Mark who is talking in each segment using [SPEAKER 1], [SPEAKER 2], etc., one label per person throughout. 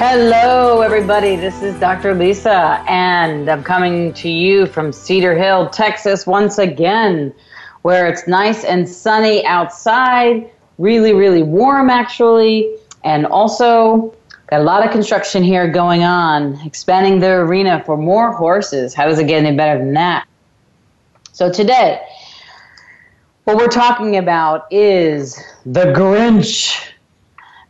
[SPEAKER 1] Hello, everybody. This is Dr. Lisa, and I'm coming to you from Cedar Hill, Texas, once again, where it's nice and sunny outside, really, really warm, actually, and also got a lot of construction here going on, expanding the arena for more horses. How does it get any better than that? So, today, what we're talking about is the Grinch.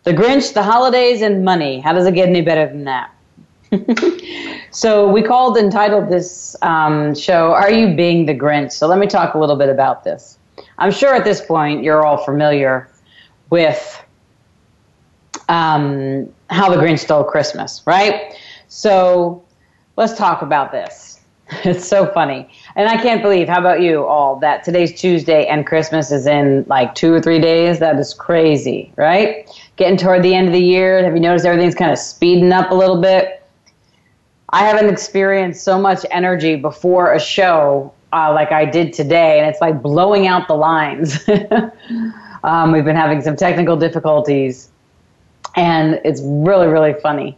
[SPEAKER 1] The Grinch, the holidays, and money. How does it get any better than that? so we called and titled this um, show "Are You Being the Grinch?" So let me talk a little bit about this. I'm sure at this point you're all familiar with um, how the Grinch stole Christmas, right? So let's talk about this. It's so funny. And I can't believe, how about you all, that today's Tuesday and Christmas is in like two or three days? That is crazy, right? Getting toward the end of the year? Have you noticed everything's kind of speeding up a little bit? I haven't experienced so much energy before a show uh, like I did today, and it's like blowing out the lines. um, we've been having some technical difficulties, and it's really, really funny.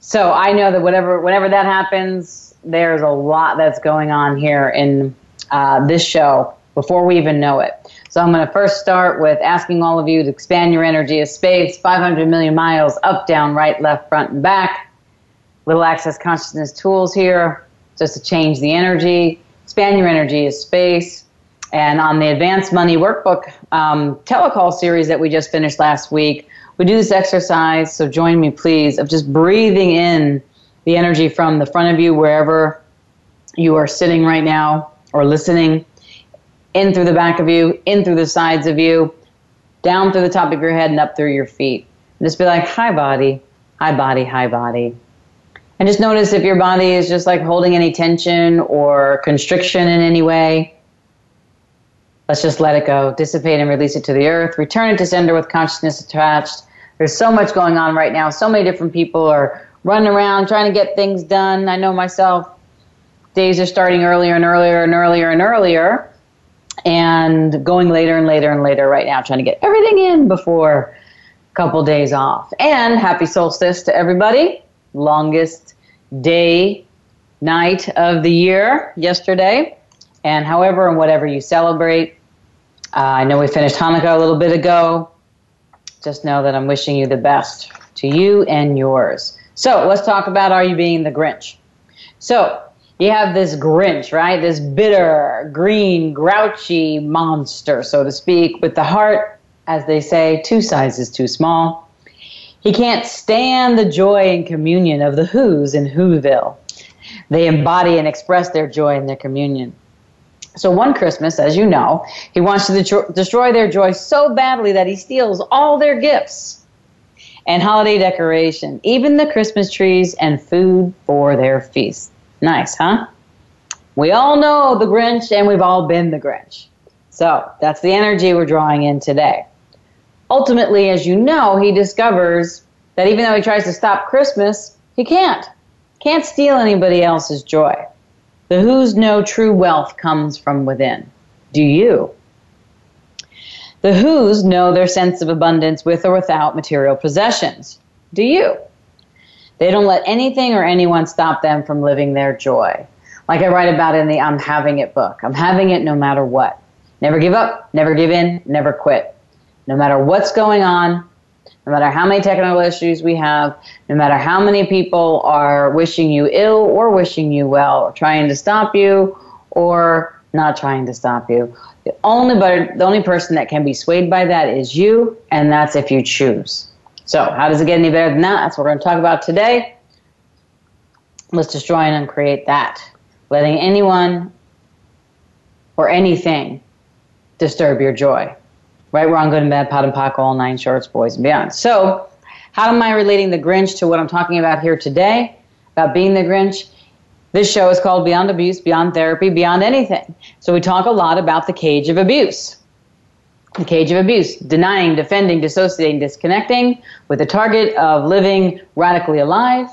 [SPEAKER 1] So I know that whatever, whenever that happens, there's a lot that's going on here in uh, this show before we even know it. So I'm going to first start with asking all of you to expand your energy of space 500 million miles up, down, right, left, front, and back. Little access consciousness tools here just to change the energy. Expand your energy of space. And on the Advanced Money Workbook um, telecall series that we just finished last week, we do this exercise. So join me, please, of just breathing in the energy from the front of you, wherever you are sitting right now or listening in through the back of you, in through the sides of you, down through the top of your head, and up through your feet. Just be like, hi, body, hi, body, hi, body. And just notice if your body is just like holding any tension or constriction in any way. Let's just let it go, dissipate and release it to the earth, return it to sender with consciousness attached. There's so much going on right now. So many different people are running around trying to get things done. I know myself, days are starting earlier and earlier and earlier and earlier and going later and later and later right now, trying to get everything in before a couple days off. And happy solstice to everybody. Longest day, night of the year yesterday. And however and whatever you celebrate, uh, I know we finished Hanukkah a little bit ago. Just know that I'm wishing you the best to you and yours. So let's talk about Are You Being the Grinch? So you have this Grinch, right? This bitter, green, grouchy monster, so to speak, with the heart, as they say, two sizes too small. He can't stand the joy and communion of the Whos in Whoville. They embody and express their joy in their communion. So one Christmas, as you know, he wants to destroy their joy so badly that he steals all their gifts and holiday decoration, even the Christmas trees and food for their feast. Nice, huh? We all know the Grinch and we've all been the Grinch. So that's the energy we're drawing in today. Ultimately, as you know, he discovers that even though he tries to stop Christmas, he can't. Can't steal anybody else's joy. The Whos know true wealth comes from within. Do you? The Whos know their sense of abundance with or without material possessions. Do you? They don't let anything or anyone stop them from living their joy. Like I write about in the I'm Having It book. I'm having it no matter what. Never give up, never give in, never quit. No matter what's going on, no matter how many technical issues we have, no matter how many people are wishing you ill or wishing you well, or trying to stop you or not trying to stop you. The only, but, the only person that can be swayed by that is you, and that's if you choose. So, how does it get any better than that? That's what we're going to talk about today. Let's destroy and uncreate that. Letting anyone or anything disturb your joy. Right, wrong, good and bad, POD and POC, all nine shorts, boys and beyond. So, how am I relating the Grinch to what I'm talking about here today? About being the Grinch? This show is called Beyond Abuse, Beyond Therapy, Beyond Anything. So, we talk a lot about the cage of abuse. The cage of abuse, denying, defending, dissociating, disconnecting with the target of living radically alive.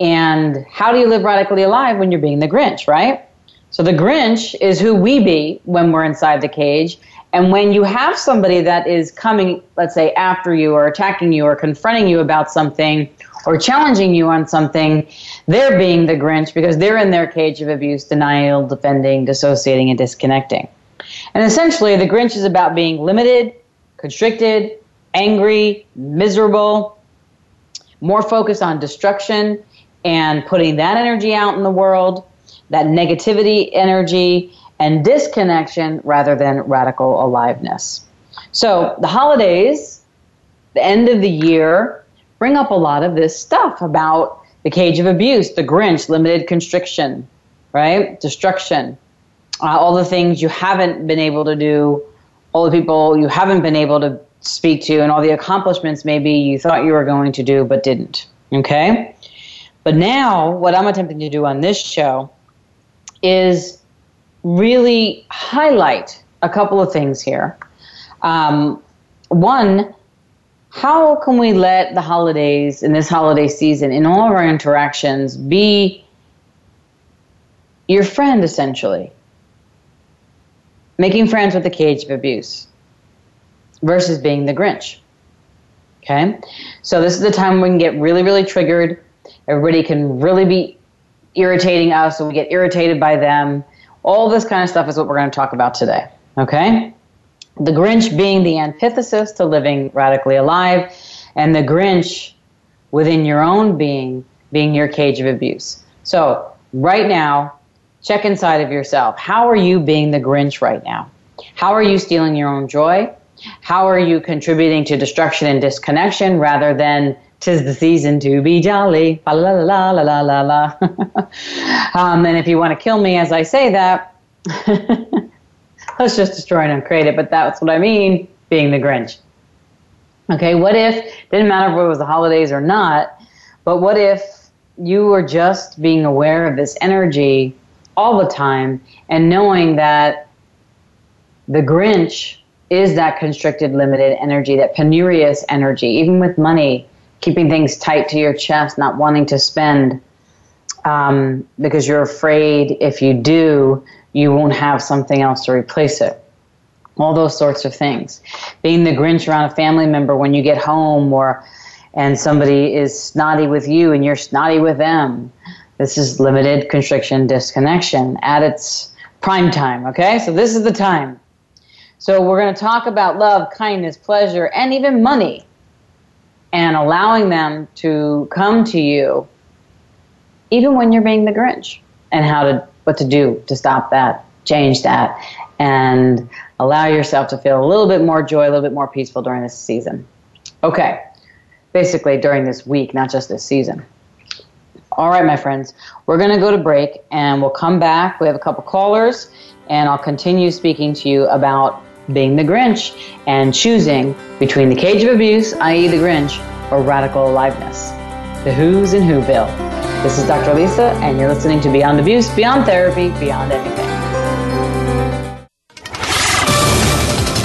[SPEAKER 1] And how do you live radically alive when you're being the Grinch, right? So the Grinch is who we be when we're inside the cage, and when you have somebody that is coming, let's say, after you or attacking you or confronting you about something or challenging you on something, they're being the Grinch because they're in their cage of abuse, denial, defending, dissociating, and disconnecting. And essentially, the Grinch is about being limited, constricted, angry, miserable, more focused on destruction and putting that energy out in the world, that negativity energy, and disconnection rather than radical aliveness. So the holidays, the end of the year, bring up a lot of this stuff about the cage of abuse, the Grinch, limited constriction, right? Destruction, uh, all the things you haven't been able to do, all the people you haven't been able to speak to, and all the accomplishments maybe you thought you were going to do but didn't. Okay? But now, what I'm attempting to do on this show is really highlight a couple of things here. Um, one, how can we let the holidays in this holiday season, in all of our interactions, be your friend essentially? Making friends with the cage of abuse versus being the Grinch. Okay? So, this is the time we can get really, really triggered. Everybody can really be irritating us, so we get irritated by them all this kind of stuff is what we're going to talk about today. Okay? The Grinch being the antithesis to living radically alive, and the Grinch within your own being being your cage of abuse. So, right now, check inside of yourself. How are you being the Grinch right now? How are you stealing your own joy? How are you contributing to destruction and disconnection rather than tis the season to be jolly. La la la la la la la. um, and if you want to kill me as I say that, let's just destroy and uncreate it. But that's what I mean, being the Grinch. Okay, what if, didn't matter if it was the holidays or not, but what if you were just being aware of this energy all the time and knowing that the Grinch is that constricted, limited energy, that penurious energy, even with money keeping things tight to your chest, not wanting to spend um, because you're afraid if you do, you won't have something else to replace it. All those sorts of things. Being the Grinch around a family member when you get home or and somebody is snotty with you and you're snotty with them. This is limited constriction disconnection at its prime time, okay? So this is the time. So we're going to talk about love, kindness, pleasure, and even money and allowing them to come to you even when you're being the Grinch and how to what to do to stop that, change that, and allow yourself to feel a little bit more joy, a little bit more peaceful during this season. Okay, basically during this week, not just this season. All right, my friends, we're going to go to break and we'll come back. We have a couple callers, and I'll continue speaking to you about being the Grinch, and choosing between the cage of abuse, i.e., the Grinch, or radical aliveness. The Whos in Whoville. This is Dr. Lisa, and you're listening to Beyond Abuse, Beyond Therapy, Beyond Anything.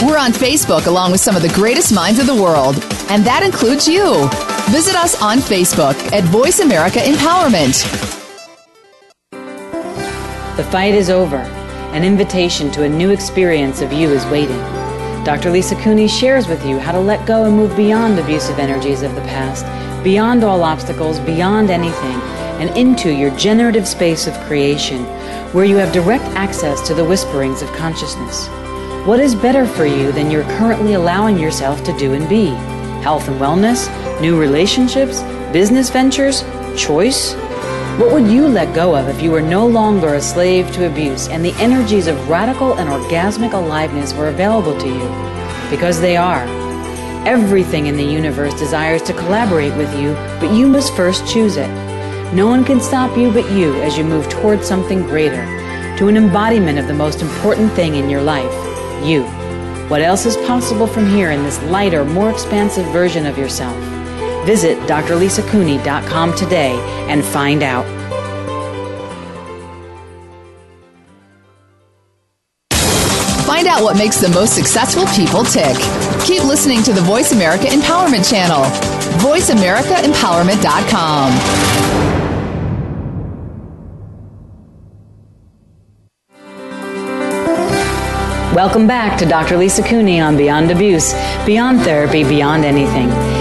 [SPEAKER 2] We're on Facebook along with some of the greatest minds of the world, and that includes you. Visit us on Facebook at Voice America Empowerment.
[SPEAKER 1] The fight is over. An invitation to a new experience of you is waiting. Dr. Lisa Cooney shares with you how to let go and move beyond abusive energies of the past, beyond all obstacles, beyond anything, and into your generative space of creation, where you have direct access to the whisperings of consciousness. What is better for you than you're currently allowing yourself to do and be? Health and wellness, new relationships, business ventures, choice? What would you let go of if you were no longer a slave to abuse and the energies of radical and orgasmic aliveness were available to you? Because they are. Everything in the universe desires to collaborate with you, but you must first choose it. No one can stop you but you as you move towards something greater, to an embodiment of the most important thing in your life you. What else is possible from here in this lighter, more expansive version of yourself? Visit drlisacooney.com today and find out.
[SPEAKER 2] Find out what makes the most successful people tick. Keep listening to the Voice America Empowerment Channel. VoiceAmericaEmpowerment.com.
[SPEAKER 1] Welcome back to Dr. Lisa Cooney on Beyond Abuse, Beyond Therapy, Beyond Anything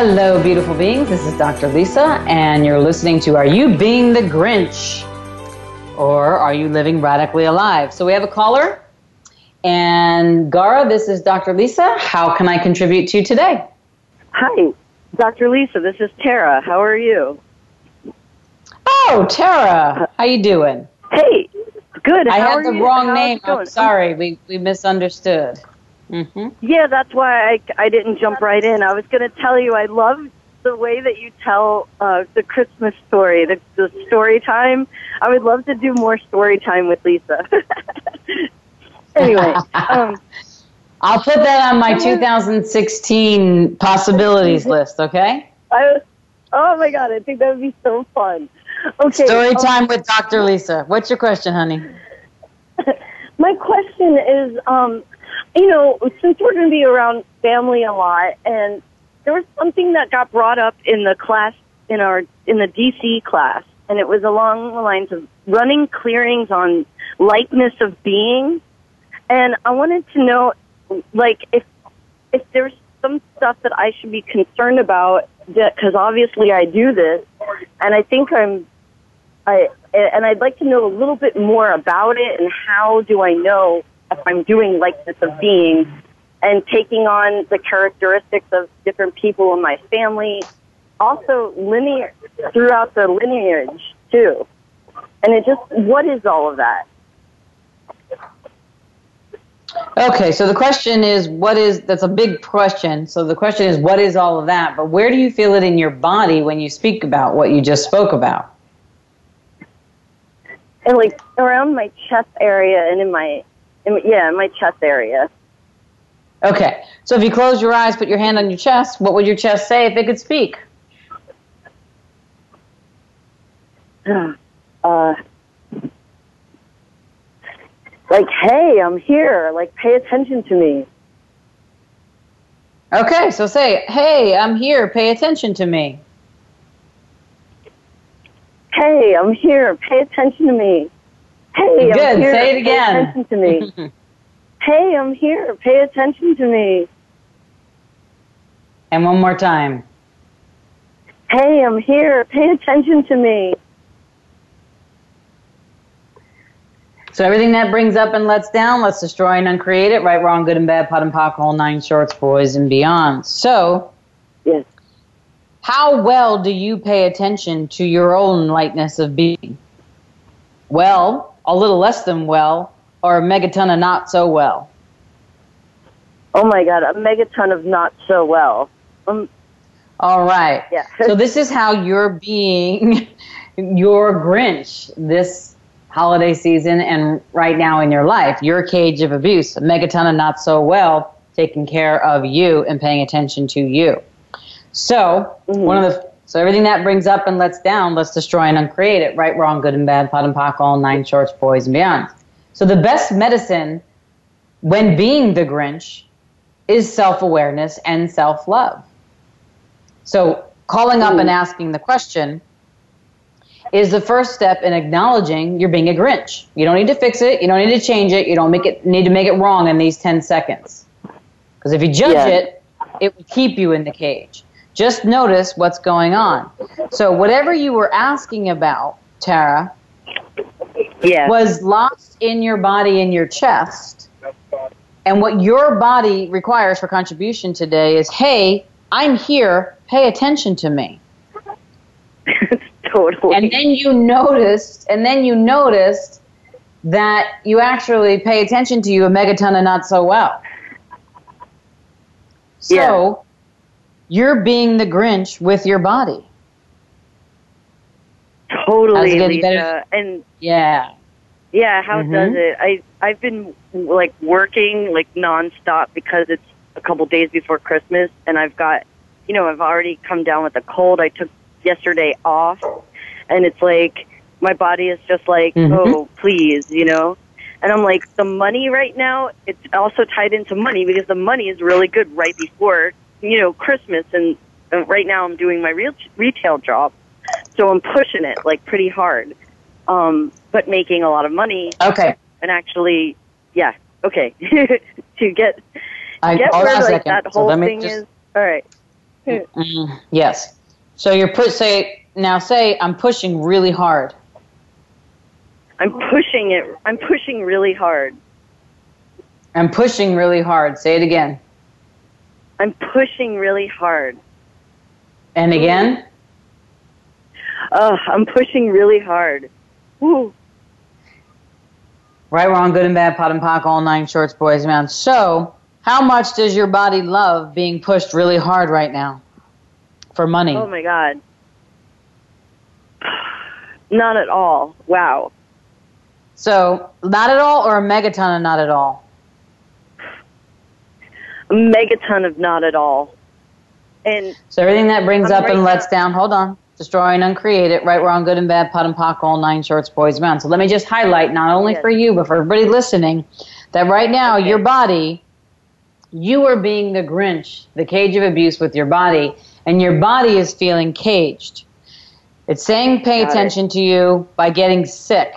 [SPEAKER 1] Hello, beautiful beings. This is Dr. Lisa, and you're listening to Are You Being the Grinch? Or Are You Living Radically Alive? So we have a caller. And Gara, this is Dr. Lisa. How can I contribute to you today?
[SPEAKER 3] Hi, Dr. Lisa. This is Tara. How are you?
[SPEAKER 1] Oh, Tara. How you doing?
[SPEAKER 3] Hey, good.
[SPEAKER 1] I
[SPEAKER 3] How
[SPEAKER 1] had the
[SPEAKER 3] you?
[SPEAKER 1] wrong name. I'm sorry. We, we misunderstood.
[SPEAKER 3] Mm-hmm. Yeah, that's why I, I didn't jump right in. I was going to tell you I love the way that you tell uh, the Christmas story, the, the story time. I would love to do more story time with Lisa. anyway, um,
[SPEAKER 1] I'll put that on my 2016 possibilities list. Okay.
[SPEAKER 3] I, oh my god, I think that would be so fun. Okay.
[SPEAKER 1] Story um, time um, with Dr. Lisa. What's your question, honey?
[SPEAKER 3] my question is, um, you know, since we're going to be around family a lot, and there was something that got brought up in the class in our in the DC class, and it was along the lines of running clearings on lightness of being, and I wanted to know, like, if if there's some stuff that I should be concerned about, because obviously I do this, and I think I'm, I and I'd like to know a little bit more about it, and how do I know if I'm doing likeness of being and taking on the characteristics of different people in my family, also linear throughout the lineage too. And it just, what is all of that?
[SPEAKER 1] Okay, so the question is, what is, that's a big question. So the question is, what is all of that? But where do you feel it in your body when you speak about what you just spoke about?
[SPEAKER 3] And like around my chest area and in my in, yeah, in my chest area.
[SPEAKER 1] Okay. So if you close your eyes, put your hand on your chest, what would your chest say if it could speak?
[SPEAKER 3] Uh, like, hey, I'm here. Like, pay attention to me.
[SPEAKER 1] Okay, so say, hey, I'm here. Pay attention to me.
[SPEAKER 3] Hey, I'm here. Pay attention to me. Hey,
[SPEAKER 1] Good.
[SPEAKER 3] I'm here.
[SPEAKER 1] Say it again.
[SPEAKER 3] Pay attention to me. hey, I'm here. Pay attention to me.
[SPEAKER 1] And one more time.
[SPEAKER 3] Hey, I'm here. Pay attention to me.
[SPEAKER 1] So everything that brings up and lets down, let's destroy and uncreate it. Right, wrong, good and bad, POD and POC, whole nine shorts, boys and beyond. So,
[SPEAKER 3] yes.
[SPEAKER 1] How well do you pay attention to your own lightness of being? Well, a little less than well, or a megaton of not so well?
[SPEAKER 3] Oh my God, a megaton of not so well. Um,
[SPEAKER 1] All right.
[SPEAKER 3] Yeah.
[SPEAKER 1] so this is how you're being your Grinch this holiday season and right now in your life. Your cage of abuse, a megaton of not so well. taking care of you and paying attention to you. So, mm-hmm. one of the so everything that brings up and lets down, let's destroy and uncreate it. Right, wrong, good and bad, POD and POC, all nine shorts, boys and beyond. So the best medicine when being the Grinch is self awareness and self love. So calling up and asking the question is the first step in acknowledging you're being a Grinch. You don't need to fix it. You don't need to change it. You don't make it need to make it wrong in these 10 seconds. Because if you judge yeah. it, it will keep you in the cage. Just notice what's going on. So whatever you were asking about, Tara,
[SPEAKER 3] yeah.
[SPEAKER 1] was lost in your body in your chest. And what your body requires for contribution today is, hey, I'm here, pay attention to me.
[SPEAKER 3] totally.
[SPEAKER 1] And then you noticed, and then you noticed that you actually pay attention to you a megaton and not so well. So. You're being the Grinch with your body.
[SPEAKER 3] Totally, Lisa. Better? And
[SPEAKER 1] yeah,
[SPEAKER 3] yeah. How mm-hmm. does it? I I've been like working like nonstop because it's a couple days before Christmas, and I've got, you know, I've already come down with a cold. I took yesterday off, and it's like my body is just like, mm-hmm. oh, please, you know. And I'm like, the money right now, it's also tied into money because the money is really good right before, you know, Christmas. And uh, right now I'm doing my real retail job. So I'm pushing it like pretty hard, um, but making a lot of money.
[SPEAKER 1] Okay.
[SPEAKER 3] And actually, yeah, okay, to get
[SPEAKER 1] I,
[SPEAKER 3] get
[SPEAKER 1] where
[SPEAKER 3] like that whole so thing just, is. All right.
[SPEAKER 1] mm, yes. So you're put say now say I'm pushing really hard.
[SPEAKER 3] I'm pushing it. I'm pushing really hard.
[SPEAKER 1] I'm pushing really hard. Say it again.
[SPEAKER 3] I'm pushing really hard.
[SPEAKER 1] And again?
[SPEAKER 3] Oh, I'm pushing really hard. Woo.
[SPEAKER 1] Right, wrong, good and bad, POD and POC, all nine shorts, boys, and man. So, how much does your body love being pushed really hard right now for money?
[SPEAKER 3] Oh my God. Not at all. Wow.
[SPEAKER 1] So, not at all, or a megaton of not at all?
[SPEAKER 3] A megaton of not at all. And
[SPEAKER 1] so everything that brings up and lets down. Hold on destroy and uncreate it, right, wrong, good and bad, POD and POC, all nine shorts, boys, men. So let me just highlight, not only yes. for you, but for everybody listening, that right now okay. your body, you are being the Grinch, the cage of abuse with your body, and your body is feeling caged. It's saying pay Got attention it. to you by getting sick,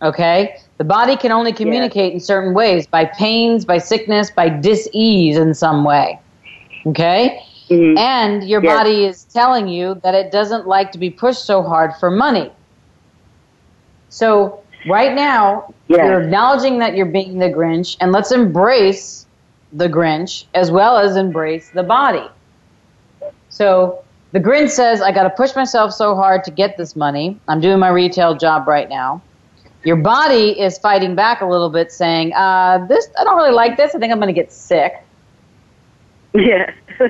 [SPEAKER 1] okay? The body can only communicate in certain ways by pains, by sickness, by dis-ease in some way, okay? Mm-hmm. And your yes. body is telling you that it doesn't like to be pushed so hard for money. So, right now, yes. you're acknowledging that you're being the Grinch, and let's embrace the Grinch as well as embrace the body. So, the Grinch says, I got to push myself so hard to get this money. I'm doing my retail job right now. Your body is fighting back a little bit, saying, uh, "This I don't really like this. I think I'm going to get sick."
[SPEAKER 3] Yeah.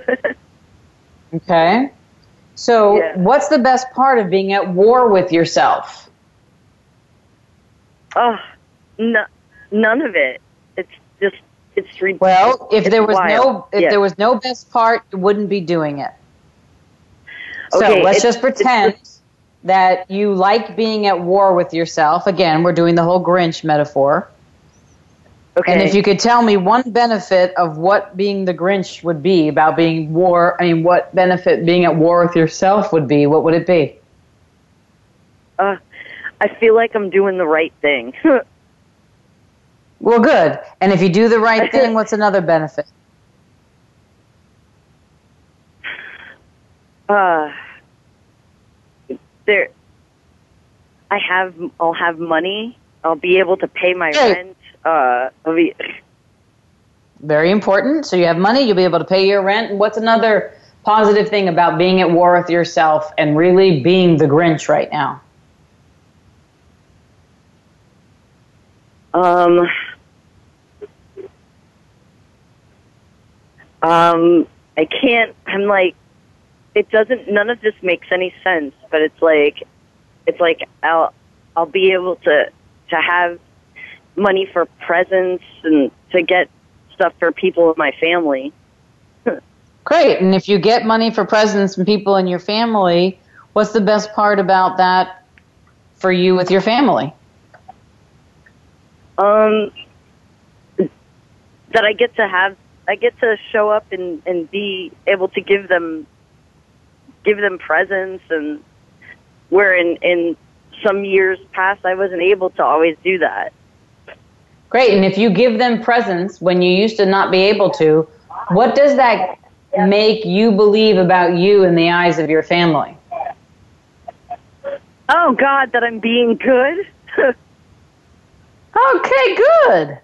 [SPEAKER 1] Okay. So, yeah. what's the best part of being at war with yourself?
[SPEAKER 3] Oh, no, none of it. It's just it's ridiculous.
[SPEAKER 1] Well, if there was wild. no if there was no best part, you wouldn't be doing it. Okay, so let's just pretend that you like being at war with yourself. Again, we're doing the whole Grinch metaphor. Okay. And if you could tell me one benefit of what being the Grinch would be about being war, I mean, what benefit being at war with yourself would be, what would it be?
[SPEAKER 3] Uh, I feel like I'm doing the right thing.
[SPEAKER 1] well, good. And if you do the right thing, what's another benefit?
[SPEAKER 3] Uh, there, I have, I'll have money. I'll be able to pay my hey. rent uh,
[SPEAKER 1] very important. So you have money, you'll be able to pay your rent. What's another positive thing about being at war with yourself and really being the Grinch right now?
[SPEAKER 3] Um, um, I can't. I'm like, it doesn't. None of this makes any sense. But it's like, it's like I'll, I'll be able to to have money for presents and to get stuff for people in my family.
[SPEAKER 1] Great. And if you get money for presents from people in your family, what's the best part about that for you with your family?
[SPEAKER 3] Um, that I get to have, I get to show up and, and be able to give them, give them presents and where in, in some years past I wasn't able to always do that.
[SPEAKER 1] Great. And if you give them presents when you used to not be able to, what does that make you believe about you in the eyes of your family?
[SPEAKER 3] Oh God, that I'm being good.
[SPEAKER 1] okay, good.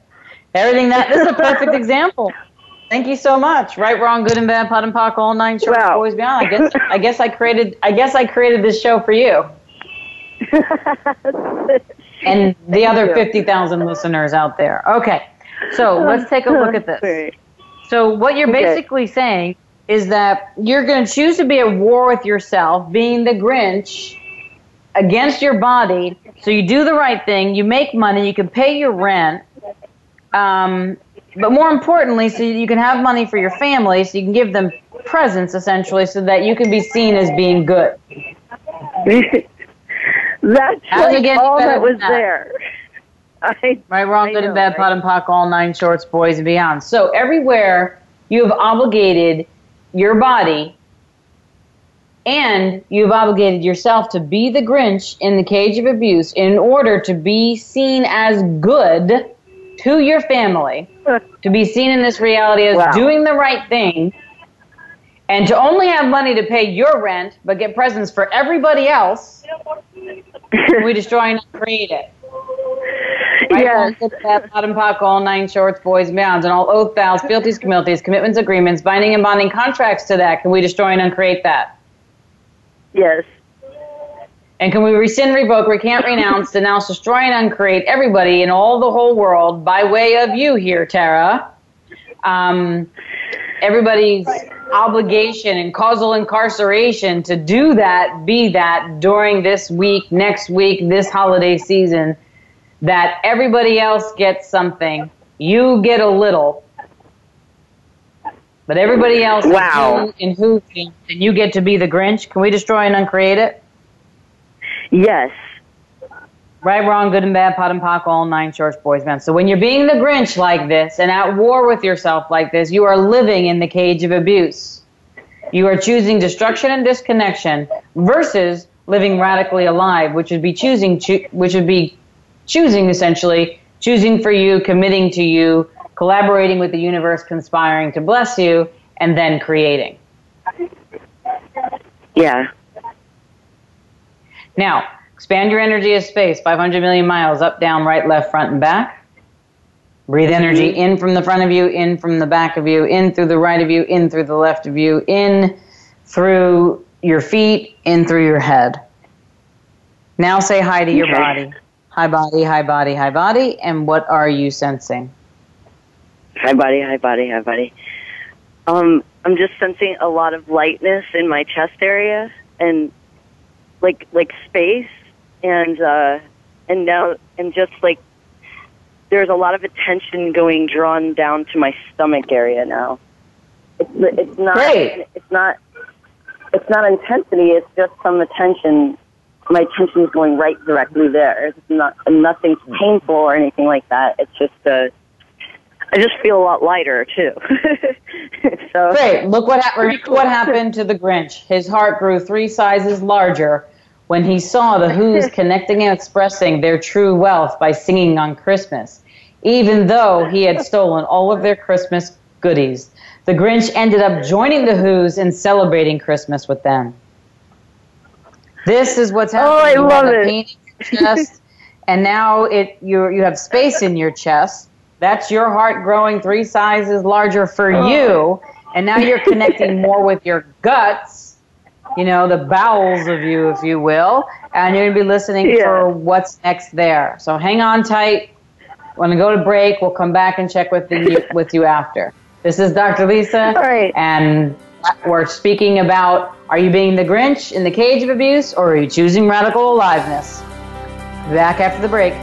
[SPEAKER 1] Everything that this is a perfect example. Thank you so much. Right, wrong, good and bad, POD and POC, all nine shorts, wow. boys beyond. I guess I guess I created I guess I created this show for you. and the other fifty thousand listeners out there. Okay. So let's take a look at this. So what you're basically saying is that you're going to choose to be at war with yourself, being the Grinch against your body. So you do the right thing, you make money, you can pay your rent, um, but more importantly, so you can have money for your family, so you can give them presents essentially, so that you can be seen as being good.
[SPEAKER 3] That's like all that was that? there.
[SPEAKER 1] I, right, wrong, I good know, and bad, right? POD and POC, all nine shorts, boys and beyond. So everywhere you have obligated your body and you've obligated yourself to be the Grinch in the cage of abuse in order to be seen as good to your family, to be seen in this reality as wow. doing the right thing, and to only have money to pay your rent but get presents for everybody else, we destroy and create it. Right? Yes. That bottom pock, all nine shorts, boys, bounds, and all oath vows, fealties, commitments, commitments, agreements, binding and bonding contracts to that. Can we destroy and uncreate that?
[SPEAKER 3] Yes.
[SPEAKER 1] And can we rescind, revoke, recant, renounce, denounce, destroy, and uncreate everybody in all the whole world by way of you here, Tara? Um, everybody's obligation and causal incarceration to do that, be that during this week, next week, this holiday season that everybody else gets something, you get a little, but everybody else
[SPEAKER 3] wow.
[SPEAKER 1] in who and you get to be the Grinch. Can we destroy and uncreate it?
[SPEAKER 3] Yes.
[SPEAKER 1] Right, wrong, good and bad, POD and POC, all nine shorts, boys, men. So when you're being the Grinch like this and at war with yourself like this, you are living in the cage of abuse. You are choosing destruction and disconnection versus living radically alive, which would be choosing, cho- which would be choosing essentially, choosing for you, committing to you, collaborating with the universe, conspiring to bless you, and then creating.
[SPEAKER 3] Yeah.
[SPEAKER 1] Now, expand your energy of space 500 million miles up, down, right, left, front, and back. Breathe energy in from the front of you, in from the back of you, in through the right of you, in through the left of you, in through your feet, in through your head. Now say hi to your okay. body. Hi, body, hi, body, hi, body. And what are you sensing?
[SPEAKER 3] Hi, body, hi, body, hi, body. Um, I'm just sensing a lot of lightness in my chest area and like like space and uh, and now and just like there's a lot of attention going drawn down to my stomach area now. It's it's not
[SPEAKER 1] Great.
[SPEAKER 3] it's not it's not intensity. It's just some attention my attention is going right directly there. It's not nothing painful or anything like that. It's just uh, I just feel a lot lighter too. so
[SPEAKER 1] great. Look what ha- what happened to the Grinch. His heart grew three sizes larger when he saw the Whos connecting and expressing their true wealth by singing on Christmas, even though he had stolen all of their Christmas goodies. The Grinch ended up joining the Whos and celebrating Christmas with them. This is what's happening. Oh,
[SPEAKER 3] I love it.
[SPEAKER 1] Pain in your chest, and now it you you have space in your chest. That's your heart growing three sizes larger for oh. you, and now you're connecting more with your guts. You know the bowels of you, if you will, and you're gonna be listening yeah. for what's next there. So hang on tight. When we go to break, we'll come back and check with you with you after. This is Dr. Lisa,
[SPEAKER 3] All right.
[SPEAKER 1] and we're speaking about are you being the Grinch in the cage of abuse or are you choosing radical aliveness? Back after the break.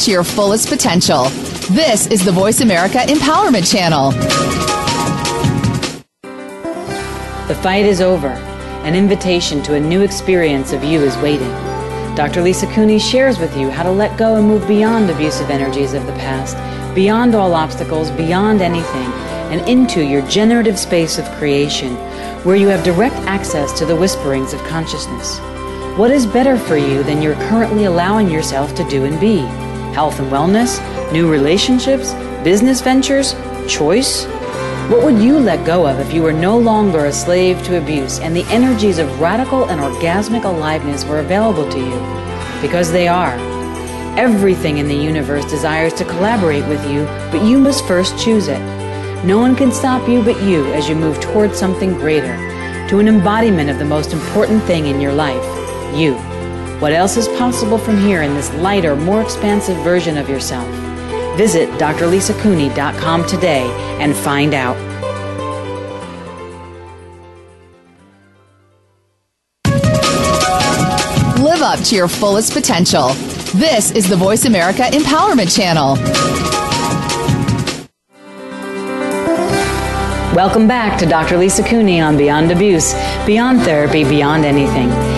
[SPEAKER 2] To your fullest potential. This is the Voice America Empowerment Channel.
[SPEAKER 1] The fight is over. An invitation to a new experience of you is waiting. Dr. Lisa Cooney shares with you how to let go and move beyond abusive energies of the past, beyond all obstacles, beyond anything, and into your generative space of creation, where you have direct access to the whisperings of consciousness. What is better for you than you're currently allowing yourself to do and be? Health and wellness, new relationships, business ventures, choice? What would you let go of if you were no longer a slave to abuse and the energies of radical and orgasmic aliveness were available to you? Because they are. Everything in the universe desires to collaborate with you, but you must first choose it. No one can stop you but you as you move towards something greater, to an embodiment of the most important thing in your life you. What else is possible from here in this lighter, more expansive version of yourself? Visit drlisacooney.com today and find out.
[SPEAKER 2] Live up to your fullest potential. This is the Voice America Empowerment Channel.
[SPEAKER 1] Welcome back to Dr. Lisa Cooney on Beyond Abuse, Beyond Therapy, Beyond Anything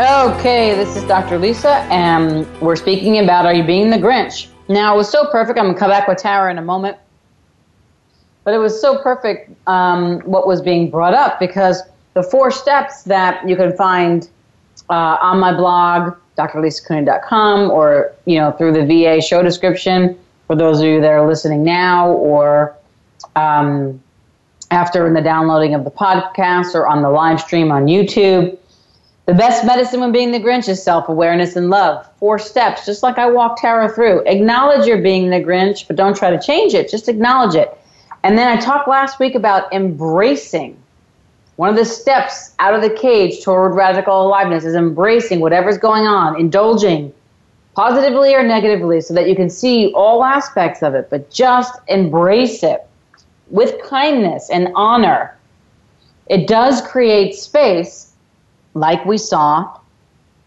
[SPEAKER 1] Okay, this is Dr. Lisa, and we're speaking about Are You Being the Grinch? Now, it was so perfect. I'm going to come back with Tara in a moment. But it was so perfect um, what was being brought up because the four steps that you can find uh, on my blog, drlisacooney.com, or you know through the VA show description for those of you that are listening now, or um, after in the downloading of the podcast or on the live stream on YouTube. The best medicine when being the Grinch is self awareness and love. Four steps, just like I walked Tara through. Acknowledge you're being the Grinch, but don't try to change it. Just acknowledge it. And then I talked last week about embracing. One of the steps out of the cage toward radical aliveness is embracing whatever's going on, indulging positively or negatively so that you can see all aspects of it, but just embrace it with kindness and honor. It does create space like we saw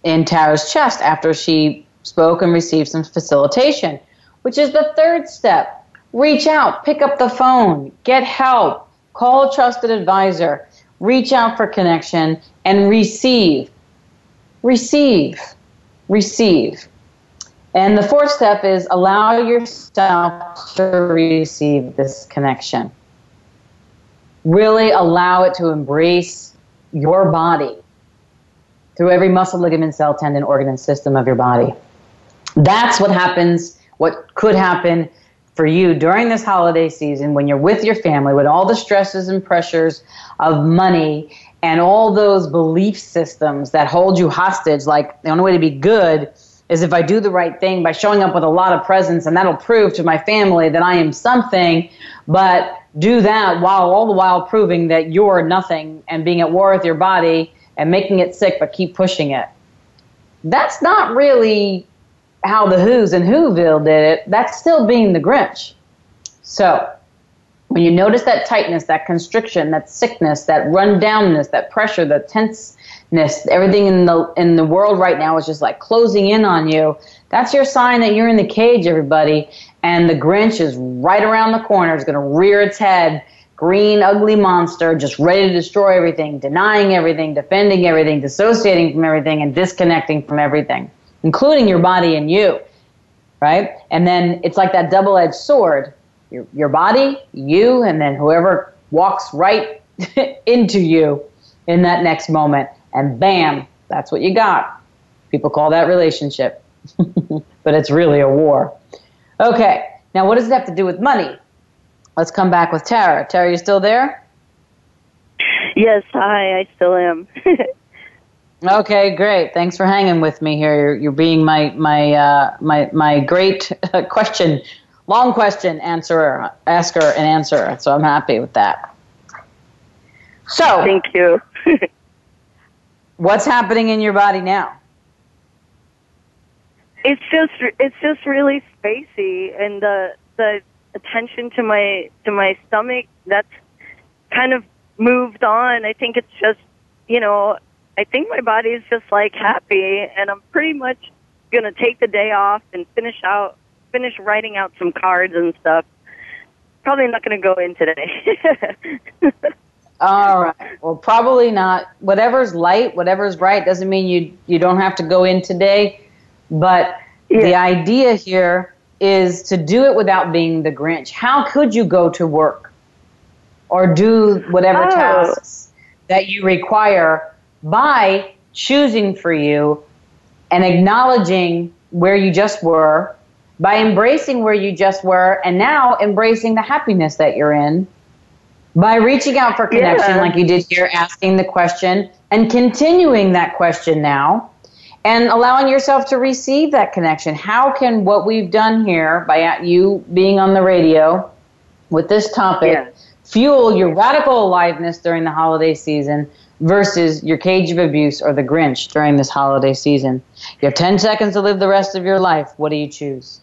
[SPEAKER 1] in Tara's chest after she spoke and received some facilitation, which is the third step. Reach out, pick up the phone, get help, call a trusted advisor, reach out for connection, and receive. Receive. Receive. And the fourth step is allow yourself to receive this connection. Really allow it to embrace your body through every muscle, ligament, cell, tendon, organ, and system of your body. That's what happens, what could happen for you during this holiday season when you're with your family, with all the stresses and pressures of money and all those belief systems that hold you hostage. Like the only way to be good is if I do the right thing by showing up with a lot of presents, and that'll prove to my family that I am something, but do that while all the while proving that you're nothing and being at war with your body and making it sick, but keep pushing it. That's not really how the Whos and Whoville did it. That's still being the Grinch. So, when you notice that tightness, that constriction, that sickness, that rundownness, that pressure, that tenseness, everything in the in the world right now is just like closing in on you. That's your sign that you're in the cage, everybody. And the Grinch is right around the corner. It's going to rear its head green, ugly monster just ready to destroy everything, denying everything, defending everything, dissociating from everything, and disconnecting from everything, including your body and you. Right? And then it's like that double edged sword your, your body, you, and then whoever walks right into you in that next moment. And bam, that's what you got. People call that relationship, but it's really a war. Okay, now what does it have to do with money? Let's come back with Tara. Tara, you still there?
[SPEAKER 3] Yes, hi, I still am.
[SPEAKER 1] okay, great. Thanks for hanging with me here. You're, you're being my my uh, my my great question Long question, answer, asker, and answer. So I'm happy with that. So,
[SPEAKER 3] thank you.
[SPEAKER 1] what's happening in your body now?
[SPEAKER 3] It's just it's just really spacey, and the the attention to my to my stomach that's kind of moved on. I think it's just you know I think my body is just like happy, and I'm pretty much gonna take the day off and finish out finish writing out some cards and stuff. Probably not gonna go in today.
[SPEAKER 1] All right. Well, probably not. Whatever's light, whatever's bright, doesn't mean you you don't have to go in today. But yeah. the idea here is to do it without being the Grinch. How could you go to work or do whatever oh. tasks that you require by choosing for you and acknowledging where you just were, by embracing where you just were, and now embracing the happiness that you're in, by reaching out for connection yeah. like you did here, asking the question, and continuing that question now, and allowing yourself to receive that connection. How can what we've done here by you being on the radio with this topic yeah. fuel your radical aliveness during the holiday season? versus your cage of abuse or the Grinch during this holiday season. You have 10 seconds to live the rest of your life. What do you choose?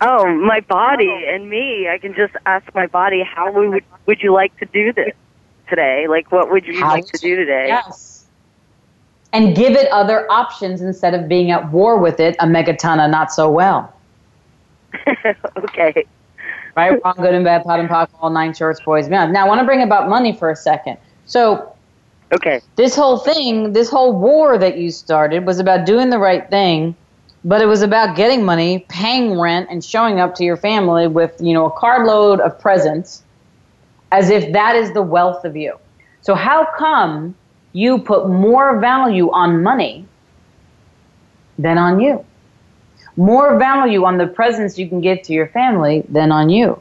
[SPEAKER 3] Oh, my body and me. I can just ask my body, how would, would you like to do this today? Like, what would you how like to do today?
[SPEAKER 1] Yes. And give it other options instead of being at war with it, a megatonna not so well.
[SPEAKER 3] okay.
[SPEAKER 1] Right, wrong, good and bad, POD and POC, all nine shorts, boys, beyond. Now, I want to bring about money for a second. So,
[SPEAKER 3] Okay.
[SPEAKER 1] This whole thing, this whole war that you started was about doing the right thing, but it was about getting money, paying rent, and showing up to your family with, you know, a carload of presents as if that is the wealth of you. So how come you put more value on money than on you? More value on the presents you can give to your family than on you.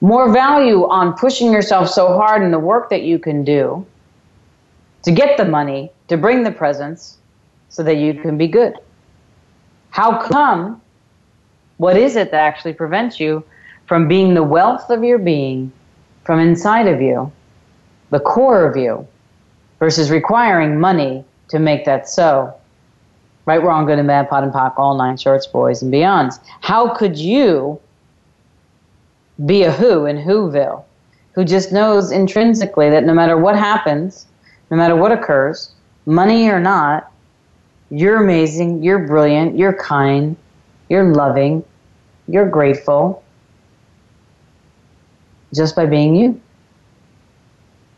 [SPEAKER 1] More value on pushing yourself so hard in the work that you can do to get the money, to bring the presents, so that you can be good. How come? What is it that actually prevents you from being the wealth of your being from inside of you, the core of you, versus requiring money to make that so? Right, wrong, good and bad, POD and POC, all nine shorts, boys and beyonds. How could you be a who in Whoville who just knows intrinsically that no matter what happens, no matter what occurs, money or not, you're amazing, you're brilliant, you're kind, you're loving, you're grateful just by being you.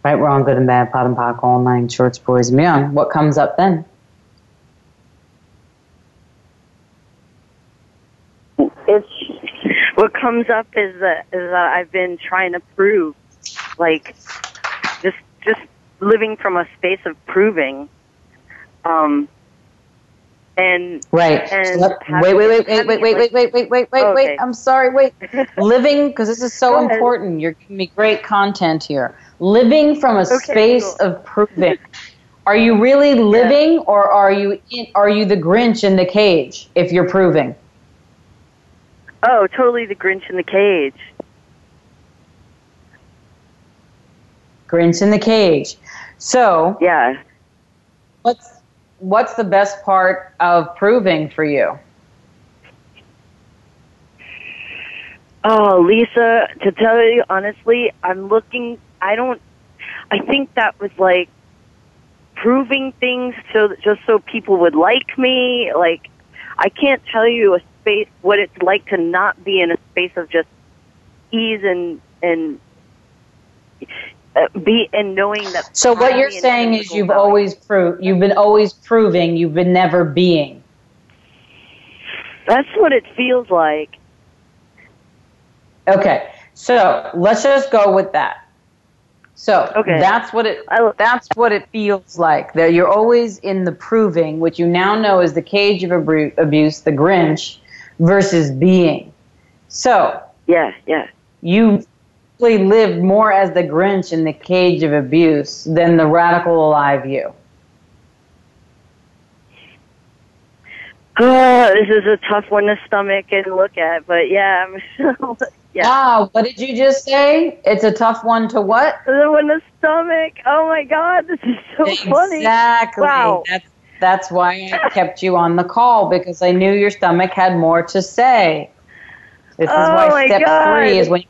[SPEAKER 1] Right, wrong, good and bad, POD and POC, all nine shorts, boys and beyond. What comes up then?
[SPEAKER 3] It's what comes up is that is that I've been trying to prove, like, just just living from a space of proving. Um, and
[SPEAKER 1] right.
[SPEAKER 3] And
[SPEAKER 1] wait, wait, wait, wait, wait, wait, wait, wait, wait, wait, wait, okay. wait. I'm sorry. Wait, living because this is so important. You're giving me great content here. Living from a okay, space cool. of proving. Are you really living, yeah. or are you in, are you the Grinch in the cage? If you're proving.
[SPEAKER 3] Oh, totally the Grinch in the cage.
[SPEAKER 1] Grinch in the cage. So
[SPEAKER 3] yeah,
[SPEAKER 1] what's what's the best part of proving for you?
[SPEAKER 3] Oh, Lisa, to tell you honestly, I'm looking. I don't. I think that was like proving things so just so people would like me. Like, I can't tell you a space what it's like to not be in a space of just ease and and Uh, be in knowing that.
[SPEAKER 1] So what you're saying is you've always proved you've been always proving you've been never being.
[SPEAKER 3] That's what it feels like.
[SPEAKER 1] Okay, so let's just go with that. So okay. that's what it that's what it feels like. That you're always in the proving, which you now know is the cage of abuse, the Grinch, versus being. So
[SPEAKER 3] yeah, yeah.
[SPEAKER 1] You lived more as the Grinch in the cage of abuse than the radical alive you?
[SPEAKER 3] Oh, this is a tough one to stomach and look at, but yeah, I'm
[SPEAKER 1] yeah. Ah, what did you just say? It's a tough one to what?
[SPEAKER 3] The one to stomach. Oh my god, this is so
[SPEAKER 1] exactly.
[SPEAKER 3] funny.
[SPEAKER 1] Exactly.
[SPEAKER 3] Wow.
[SPEAKER 1] That's that's why I kept you on the call because I knew your stomach had more to say. This is
[SPEAKER 3] oh
[SPEAKER 1] why step
[SPEAKER 3] god.
[SPEAKER 1] three is when you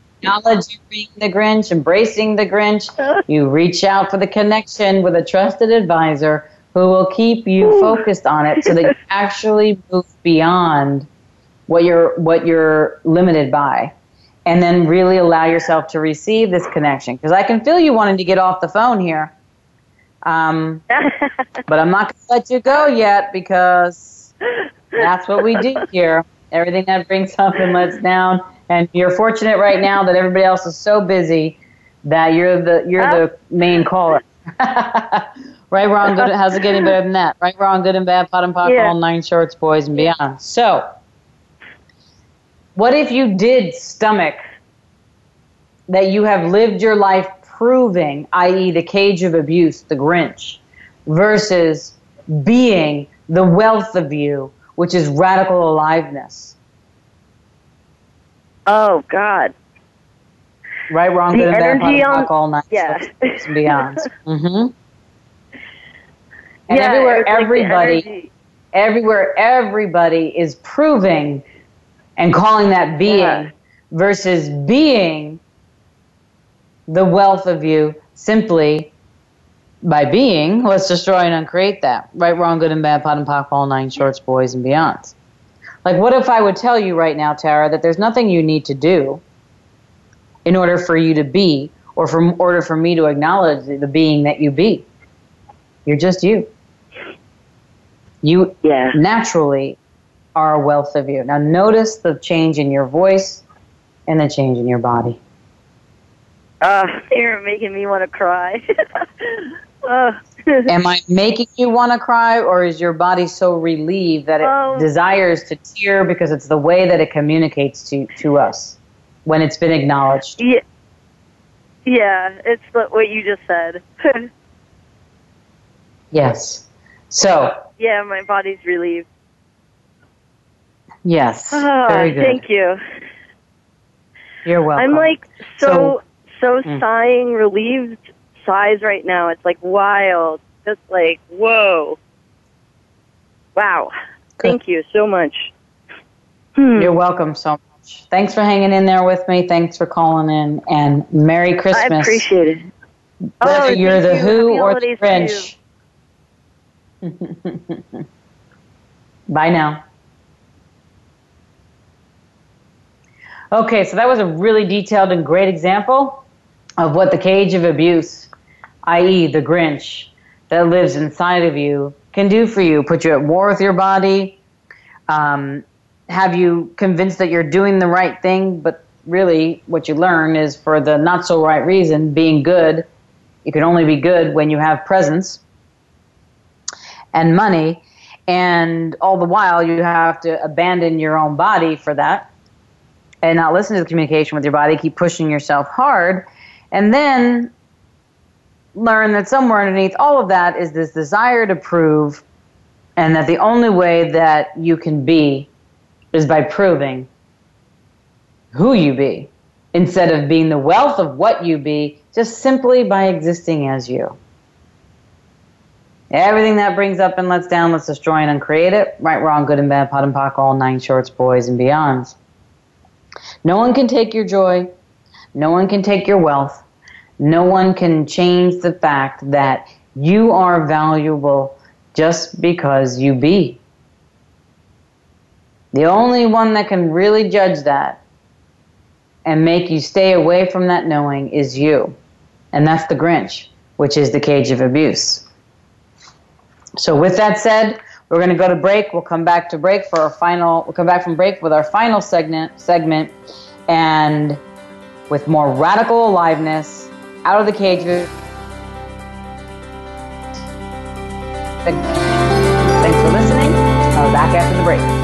[SPEAKER 1] being the Grinch, embracing the Grinch. you reach out for the connection with a trusted advisor who will keep you focused on it so that you actually move beyond what you're what you're limited by. And then really allow yourself to receive this connection. Because i can feel you wanting to get off the phone here. Um, but i'm not going to let you go yet because that's what we do here. Everything that brings up and lets down and you're fortunate right now that everybody else is so busy that you're the you're the main caller Right, wrong, good. How's it getting better than that? Right, wrong, good and bad, POD and pocket, yeah. all nine shorts, boys and beyond. So, what if you did stomach that you have lived your life proving, i.e., the cage of abuse, the Grinch, versus being the wealth of you, which is radical aliveness?
[SPEAKER 3] Oh, God.
[SPEAKER 1] Right, wrong,
[SPEAKER 3] the
[SPEAKER 1] good and bad, POD and
[SPEAKER 3] pocket,
[SPEAKER 1] all nine
[SPEAKER 3] yeah.
[SPEAKER 1] and beyond. Mm-hmm. And yeah, everywhere, everybody, everywhere, everybody is proving and calling that being yeah. versus being the wealth of you simply by being, let's destroy and uncreate that. Right, wrong, good and bad, POD and POC, all nine shorts, boys and beyonds. Like, what if I would tell you right now, Tara, that there's nothing you need to do in order for you to be, or for order for me to acknowledge the being that you be? You're just you. You yeah. naturally are a wealth of you. Now, notice the change in your voice and the change in your body.
[SPEAKER 3] Uh, you're making me want to cry.
[SPEAKER 1] uh. Am I making you want to cry, or is your body so relieved that it um, desires to tear because it's the way that it communicates to, to us when it's been acknowledged?
[SPEAKER 3] Yeah, yeah it's what you just said.
[SPEAKER 1] yes. So.
[SPEAKER 3] Yeah, my body's relieved.
[SPEAKER 1] Yes.
[SPEAKER 3] Oh,
[SPEAKER 1] very good.
[SPEAKER 3] Thank you.
[SPEAKER 1] You're welcome.
[SPEAKER 3] I'm like so so, so mm. sighing, relieved sighs right now. It's like wild. Just like whoa. Wow. Good. Thank you so much.
[SPEAKER 1] Hmm. You're welcome so much. Thanks for hanging in there with me. Thanks for calling in, and Merry Christmas. I
[SPEAKER 3] appreciate it.
[SPEAKER 1] Whether
[SPEAKER 3] oh,
[SPEAKER 1] you're the
[SPEAKER 3] you.
[SPEAKER 1] Who or the Grinch. Bye now. Okay, so that was a really detailed and great example of what the cage of abuse, i.e., the Grinch that lives inside of you, can do for you. Put you at war with your body, um, have you convinced that you're doing the right thing, but really what you learn is for the not so right reason, being good. You can only be good when you have presence and money. And all the while, you have to abandon your own body for that and not listen to the communication with your body, keep pushing yourself hard, and then learn that somewhere underneath all of that is this desire to prove, and that the only way that you can be is by proving who you be instead of being the wealth of what you be, just simply by existing as you. Everything that brings up and lets down, let's destroy and uncreate it. Right, wrong, good and bad, POD and POC, all nine shorts, boys and beyonds. No one can take your joy. No one can take your wealth. No one can change the fact that you are valuable just because you be. The only one that can really judge that and make you stay away from that knowing is you. And that's the Grinch, which is the cage of abuse. So with that said, we're going to go to break. We'll come back to break for our final. We'll come back from break with our final segment. Segment, and with more radical aliveness, out of the cage. Thanks for listening. I'll be back after the break.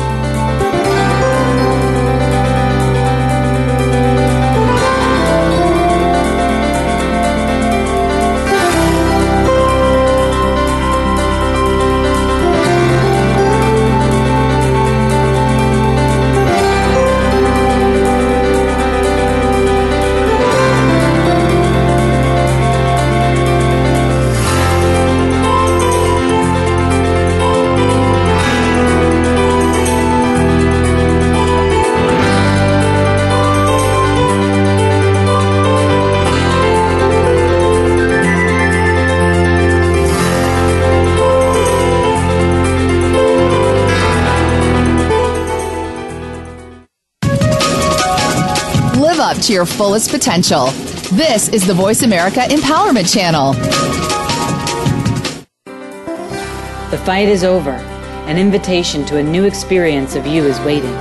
[SPEAKER 2] To your fullest potential. This is the Voice America Empowerment Channel.
[SPEAKER 1] The fight is over. An invitation to a new experience of you is waiting.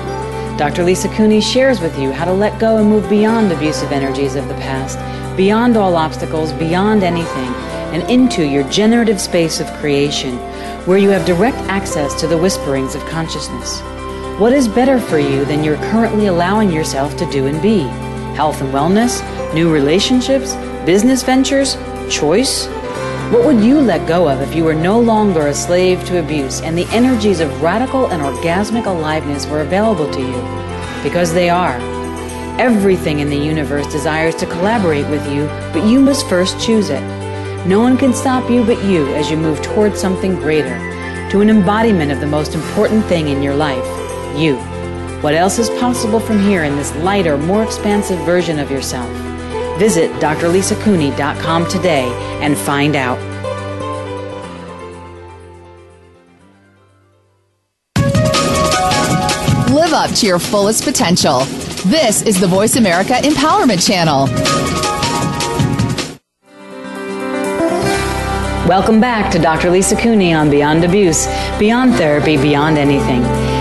[SPEAKER 1] Dr. Lisa Cooney shares with you how to let go and move beyond abusive energies of the past, beyond all obstacles, beyond anything, and into your generative space of creation, where you have direct access to the whisperings of consciousness. What is better for you than you're currently allowing yourself to do and be? Health and wellness, new relationships, business ventures, choice? What would you let go of if you were no longer a slave to abuse and the energies of radical and orgasmic aliveness were available to you? Because they are. Everything in the universe desires to collaborate with you, but you must first choose it. No one can stop you but you as you move towards something greater, to an embodiment of the most important thing in your life you. What else is possible from here in this lighter, more expansive version of yourself? Visit drlisacooney.com today and find out.
[SPEAKER 2] Live up to your fullest potential. This is the Voice America Empowerment Channel.
[SPEAKER 1] Welcome back to Dr. Lisa Cooney on Beyond Abuse, Beyond Therapy, Beyond Anything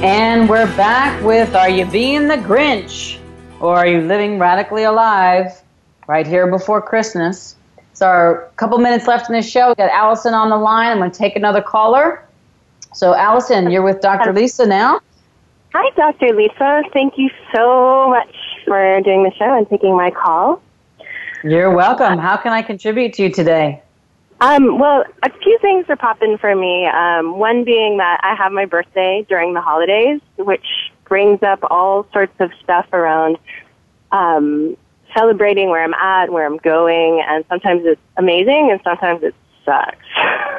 [SPEAKER 1] And we're back with Are You Being the Grinch? Or Are You Living Radically Alive? Right here before Christmas. So, our couple minutes left in this show. We got Allison on the line. I'm going to take another caller. So, Allison, you're with Dr. Lisa now.
[SPEAKER 4] Hi, Dr. Lisa. Thank you so much for doing the show and taking my call.
[SPEAKER 1] You're welcome. How can I contribute to you today?
[SPEAKER 4] Um, well, a few things are popping for me. Um, one being that I have my birthday during the holidays, which brings up all sorts of stuff around um, celebrating where I'm at, where I'm going, and sometimes it's amazing, and sometimes it sucks.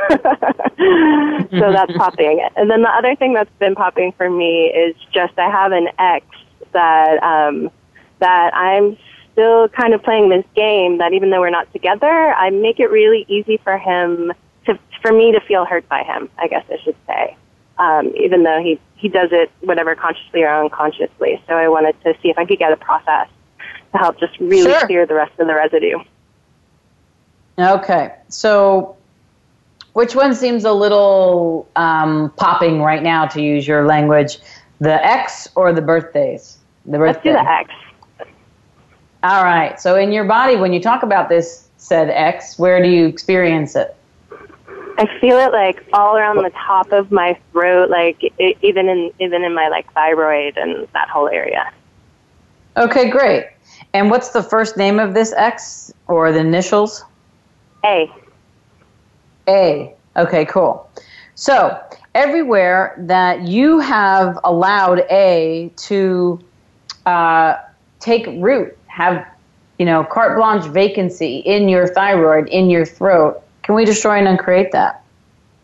[SPEAKER 4] so that's popping. And then the other thing that's been popping for me is just I have an ex that um, that I'm still kind of playing this game that even though we're not together, I make it really easy for him to, for me to feel hurt by him, I guess I should say. Um, even though he, he does it whatever consciously or unconsciously. So I wanted to see if I could get a process to help just really sure. clear the rest of the residue.
[SPEAKER 1] Okay. So which one seems a little um, popping right now to use your language? The X or the birthdays?
[SPEAKER 4] The birthday. Let's do the X.
[SPEAKER 1] All right. So in your body, when you talk about this said X, where do you experience it?
[SPEAKER 4] I feel it like all around the top of my throat, like it, even in even in my like thyroid and that whole area.
[SPEAKER 1] Okay, great. And what's the first name of this X or the initials?
[SPEAKER 4] A.
[SPEAKER 1] A. Okay, cool. So everywhere that you have allowed A to uh, take root have, you know, carte blanche vacancy in your thyroid, in your throat, can we destroy and uncreate that?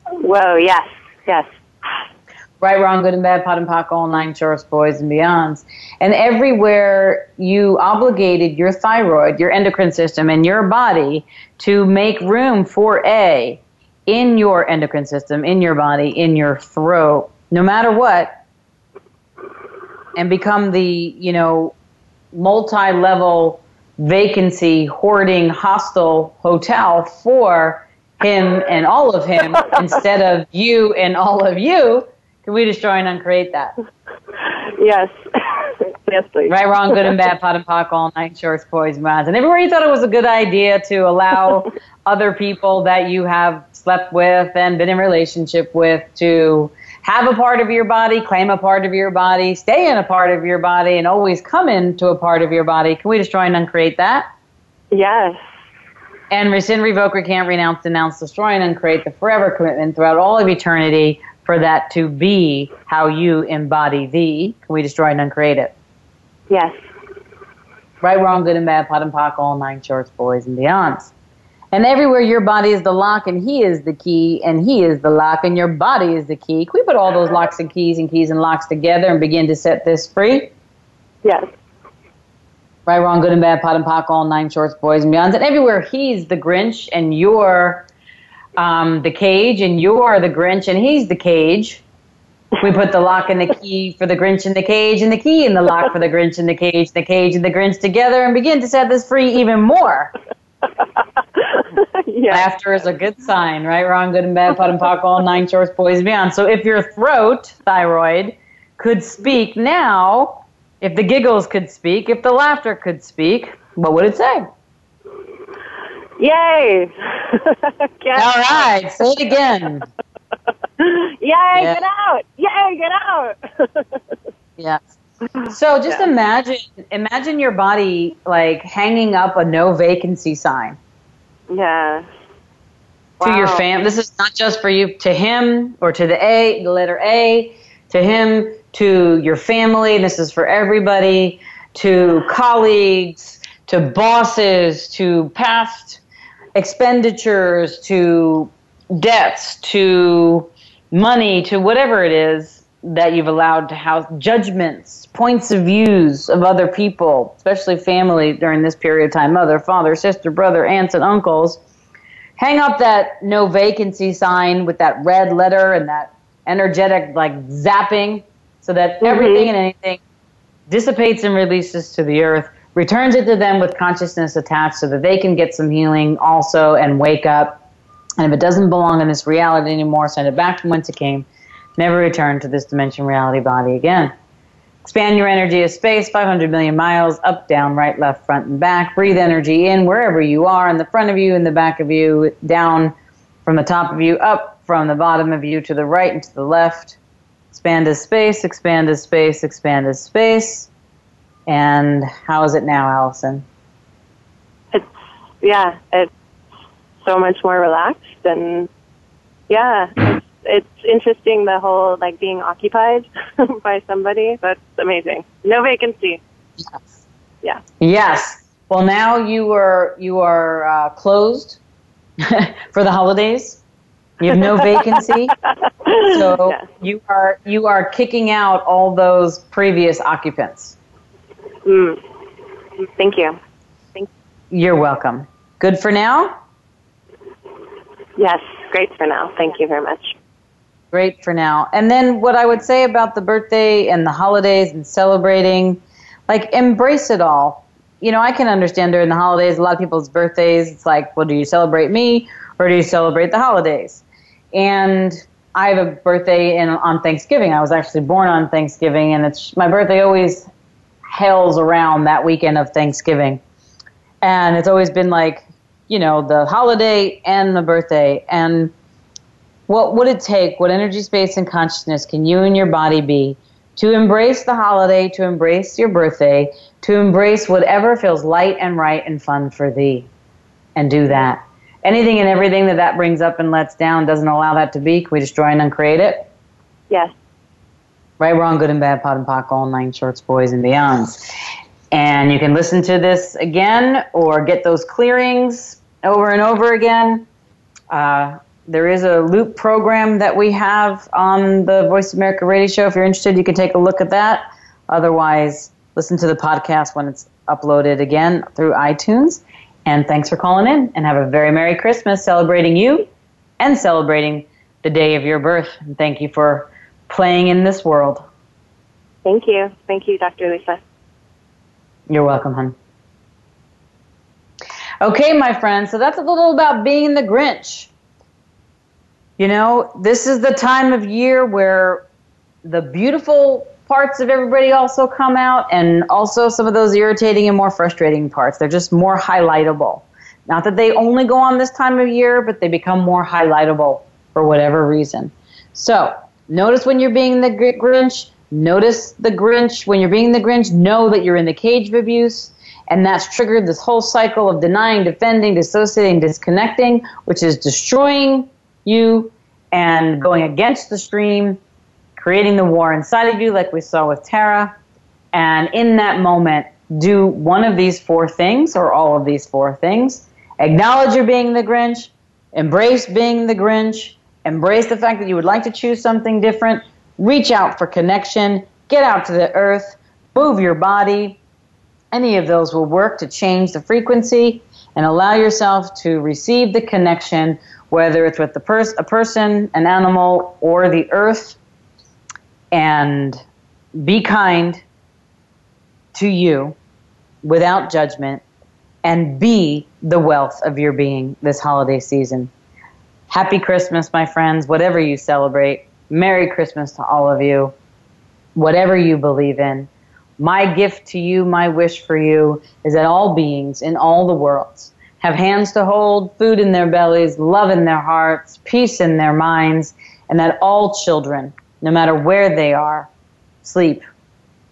[SPEAKER 4] Whoa, yes, yes.
[SPEAKER 1] Right, wrong, good and bad, POD and POC, all nine shorts, boys and beyonds. And everywhere you obligated your thyroid, your endocrine system, and your body to make room for A in your endocrine system, in your body, in your throat, no matter what, and become the, you know, multi level vacancy, hoarding, hostile hotel for him and all of him instead of you and all of you, can we destroy and uncreate that?
[SPEAKER 4] Yes. yes, please.
[SPEAKER 1] Right, wrong, good and bad, POD and POC, all night, shorts, boys, minds. And everywhere you thought it was a good idea to allow other people that you have slept with and been in relationship with to have a part of your body, claim a part of your body, stay in a part of your body, and always come into a part of your body. Can we destroy and uncreate that?
[SPEAKER 4] Yes.
[SPEAKER 1] And rescind, revoke, recant, renounce, denounce, destroy, and uncreate the forever commitment throughout all of eternity for that to be how you embody thee. Can we destroy and uncreate it?
[SPEAKER 4] Yes.
[SPEAKER 1] Right, wrong, good and bad, POD and POC, all nine shorts, boys and beyonds. And everywhere your body is the lock and he is the key and he is the lock and your body is the key. Can we put all those locks and keys and keys and locks together and begin to set this free?
[SPEAKER 4] Yes.
[SPEAKER 1] Right, wrong, good and bad, POD and POC, all nine shorts, boys and beyonds. And everywhere he's the Grinch and you're um, the cage and you're the Grinch and he's the cage. We put the lock and the key for the Grinch and the cage and the key and the lock for the Grinch and the cage, the cage and the Grinch together and begin to set this free even more.
[SPEAKER 4] yeah.
[SPEAKER 1] Laughter is a good sign, right? Wrong, good and bad, POD and POC, all nine shorts, boys beyond. So if your throat, thyroid, could speak now, if the giggles could speak, if the laughter could speak, what would it say?
[SPEAKER 4] Yay! Get
[SPEAKER 1] All right, say it again.
[SPEAKER 4] Yay,
[SPEAKER 1] Yeah.
[SPEAKER 4] get out! Yay, get out!
[SPEAKER 1] Yes. So just imagine, imagine your body like hanging up a no vacancy sign
[SPEAKER 4] yeah.
[SPEAKER 1] to your
[SPEAKER 4] Wow.
[SPEAKER 1] fam. This is not just for you, to him or to the A, the letter A, to him, to your family. This is for everybody, to colleagues, to bosses, to past expenditures, to debts, to money, to whatever it is that you've allowed to house judgments, points of views of other people, especially family during this period of time, mother, father, sister, brother, aunts, and uncles. Hang up that no vacancy sign with that red letter and that energetic like zapping so that mm-hmm. everything and anything dissipates and releases to the earth returns it to them with consciousness attached so that they can get some healing also and wake up. And if it doesn't belong in this reality anymore send it back from whence it came never return to this dimension reality body again Expand your energy of space, 500 million miles, up, down, right, left, front, and back. Breathe energy in wherever you are, in the front of you, in the back of you, down from the top of you, up from the bottom of you, to the right and to the left. Expand as space, expand as space, expand as space. And how is it now, Allison?
[SPEAKER 4] It's yeah, it's so much more relaxed and yeah, it's, interesting the whole like being occupied by somebody. That's amazing. No vacancy.
[SPEAKER 1] Yes.
[SPEAKER 4] Yeah.
[SPEAKER 1] Yes. Well, now you are you are uh, closed for the holidays. You have no vacancy, so
[SPEAKER 4] Yeah.
[SPEAKER 1] you are you are kicking out all those previous occupants.
[SPEAKER 4] Mm. Thank you.
[SPEAKER 1] You're welcome. Good for now.
[SPEAKER 4] Yes, great for now. Thank you very much.
[SPEAKER 1] Great for now. And then what I would say about the birthday and the holidays and celebrating, like embrace it all. You know, I can understand during the holidays, a lot of people's birthdays, it's like, well, do you celebrate me or do you celebrate the holidays? And I have a birthday in, on Thanksgiving. I was actually born on Thanksgiving, and it's my birthday always hails around that weekend of Thanksgiving. And it's always been like, you know, the holiday and the birthday. And what would it take? What energy, space, and consciousness can you and your body be to embrace the holiday, to embrace your birthday, to embrace whatever feels light and right and fun for thee? And do that. Anything and everything that that brings up and lets down doesn't allow that to be. Can we destroy and uncreate it?
[SPEAKER 4] Yes.
[SPEAKER 1] Right, wrong, good and bad, POD and POC, all nine shorts, boys and beyonds. And you can listen to this again or get those clearings over and over again. Uh, there is a loop program that we have on the Voice America radio show. If you're interested, you can take a look at that. Otherwise, listen to the podcast when it's uploaded again through iTunes. And thanks for calling in and have a very Merry Christmas celebrating you and celebrating the day of your birth. And thank you for playing in this world.
[SPEAKER 4] Thank you. Thank you, Dr. Lisa.
[SPEAKER 1] You're welcome, hon. Okay, my friends, so that's a little about being the Grinch. You know, this is the time of year where the beautiful parts of everybody also come out, and also some of those irritating and more frustrating parts. They're just more highlightable. Not that they only go on this time of year, but they become more highlightable for whatever reason. So, notice when you're being the Grinch. Notice the Grinch. When you're being the Grinch, know that you're in the cage of abuse. And that's triggered this whole cycle of denying, defending, dissociating, disconnecting, which is destroying you and going against the stream, creating the war inside of you, like we saw with Tara. And in that moment, do one of these four things or all of these four things. Acknowledge you're being the Grinch, embrace being the Grinch, embrace the fact that you would like to choose something different, reach out for connection, get out to the earth, move your body. Any of those will work to change the frequency and allow yourself to receive the connection, whether it's with the pers- a person, an animal, or the earth. And be kind to you without judgment and be the wealth of your being this holiday season. Happy Christmas, my friends, whatever you celebrate. Merry Christmas to all of you, whatever you believe in. My gift to you, my wish for you, is that all beings in all the worlds have hands to hold, food in their bellies, love in their hearts, peace in their minds, and that all children, no matter where they are, sleep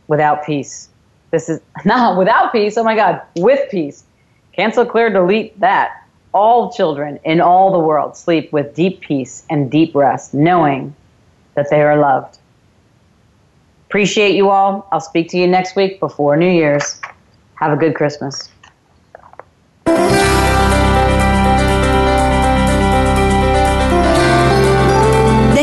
[SPEAKER 1] without peace. This is not without peace, oh my God, with peace. Cancel, clear, delete that. All children in all the world sleep with deep peace and deep rest, knowing that they are loved. Appreciate you all. I'll speak to you next week before New Year's. Have a good Christmas.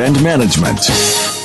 [SPEAKER 5] and management.